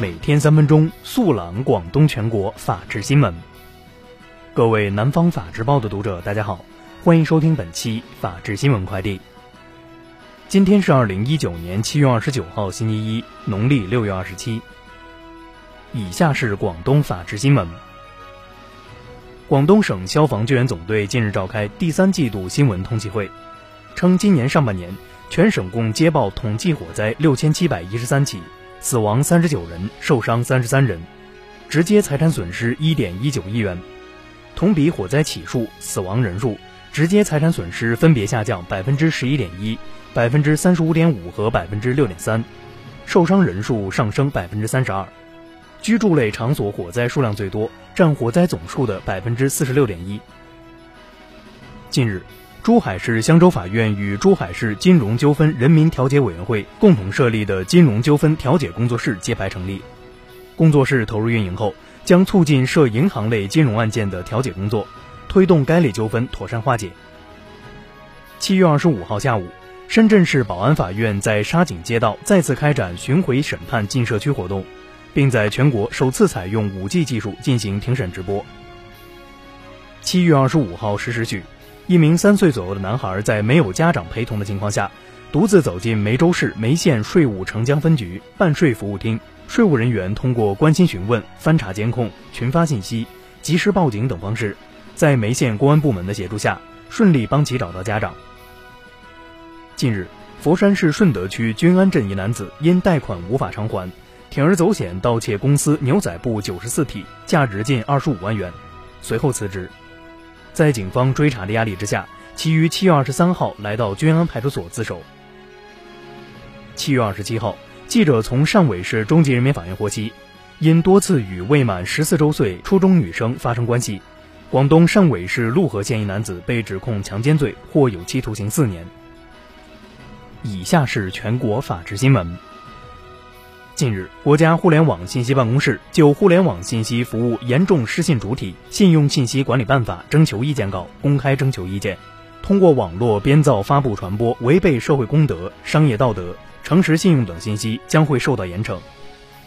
每天三分钟，速览广东全国法治新闻。各位南方法制报的读者，大家好，欢迎收听本期法治新闻快递。今天是二零一九年七月二十九号，星期一，农历六月二十七。以下是广东法治新闻。广东省消防救援总队近日召开第三季度新闻通气会，称今年上半年。全省共接报统计火灾六千七百一十三起，死亡三十九人，受伤三十三人，直接财产损失一点一九亿元。同比火灾起数、死亡人数、直接财产损失分别下降百分之十一点一、百分之三十五点五和百分之六点三，受伤人数上升百分之三十二。居住类场所火灾数量最多，占火灾总数的百分之四十六点一。近日。珠海市香洲法院与珠海市金融纠纷人民调解委员会共同设立的金融纠纷调解工作室揭牌成立。工作室投入运营后，将促进涉银行类金融案件的调解工作，推动该类纠纷妥善化解。七月二十五号下午，深圳市宝安法院在沙井街道再次开展巡回审判进社区活动，并在全国首次采用五 G 技术进行庭审直播。七月二十五号十时许。一名三岁左右的男孩在没有家长陪同的情况下，独自走进梅州市梅县税务城江分局办税服务厅。税务人员通过关心询问、翻查监控、群发信息、及时报警等方式，在梅县公安部门的协助下，顺利帮其找到家长。近日，佛山市顺德区均安镇一男子因贷款无法偿还，铤而走险盗窃公司牛仔布九十四匹，价值近二十五万元，随后辞职。在警方追查的压力之下，其于七月二十三号来到均安派出所自首。七月二十七号，记者从汕尾市中级人民法院获悉，因多次与未满十四周岁初中女生发生关系，广东汕尾市陆河县一男子被指控强奸罪，或有期徒刑四年。以下是全国法制新闻。近日，国家互联网信息办公室就《互联网信息服务严重失信主体信用信息管理办法》征求意见稿公开征求意见。通过网络编造、发布、传播违背社会公德、商业道德、诚实信用等信息，将会受到严惩，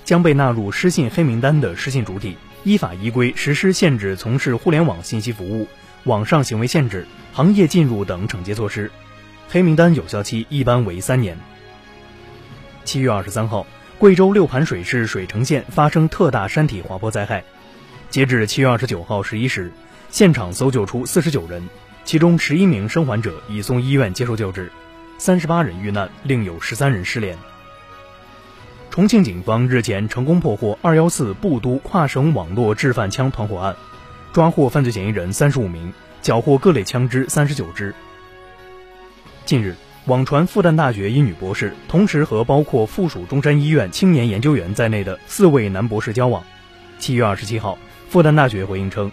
将被纳入失信黑名单的失信主体，依法依规实施限制从事互联网信息服务、网上行为限制、行业进入等惩戒措施。黑名单有效期一般为三年。七月二十三号。贵州六盘水市水城县发生特大山体滑坡灾害，截至七月二十九号十一时，现场搜救出四十九人，其中十一名生还者已送医院接受救治，三十八人遇难，另有十三人失联。重庆警方日前成功破获二幺四布都跨省网络制贩枪团伙案，抓获犯罪嫌疑人三十五名，缴获各类枪支三十九支。近日。网传复旦大学一女博士同时和包括附属中山医院青年研究员在内的四位男博士交往。七月二十七号，复旦大学回应称，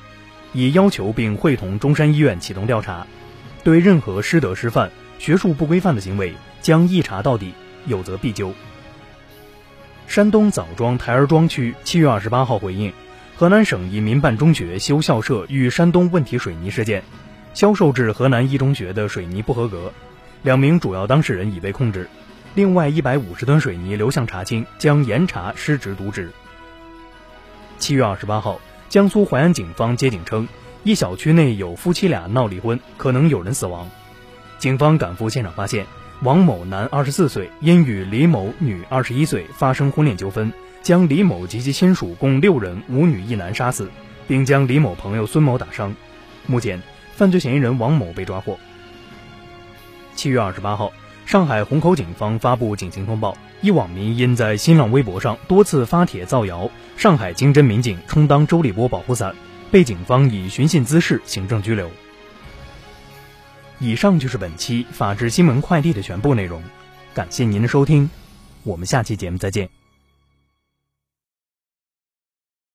已要求并会同中山医院启动调查，对任何师德师范、学术不规范的行为将一查到底，有责必究。山东枣庄台儿庄区七月二十八号回应，河南省一民办中学修校舍遇山东问题水泥事件，销售至河南一中学的水泥不合格。两名主要当事人已被控制，另外一百五十吨水泥流向查清，将严查失职渎职。七月二十八号，江苏淮安警方接警称，一小区内有夫妻俩闹离婚，可能有人死亡。警方赶赴现场发现，王某男二十四岁，因与李某女二十一岁发生婚恋纠纷，将李某及其亲属共六人五女一男杀死，并将李某朋友孙某打伤。目前，犯罪嫌疑人王某被抓获。七月二十八号，上海虹口警方发布警情通报：一网民因在新浪微博上多次发帖造谣上海经侦民警充当周立波保护伞，被警方以寻衅滋事行政拘留。以上就是本期法治新闻快递的全部内容，感谢您的收听，我们下期节目再见。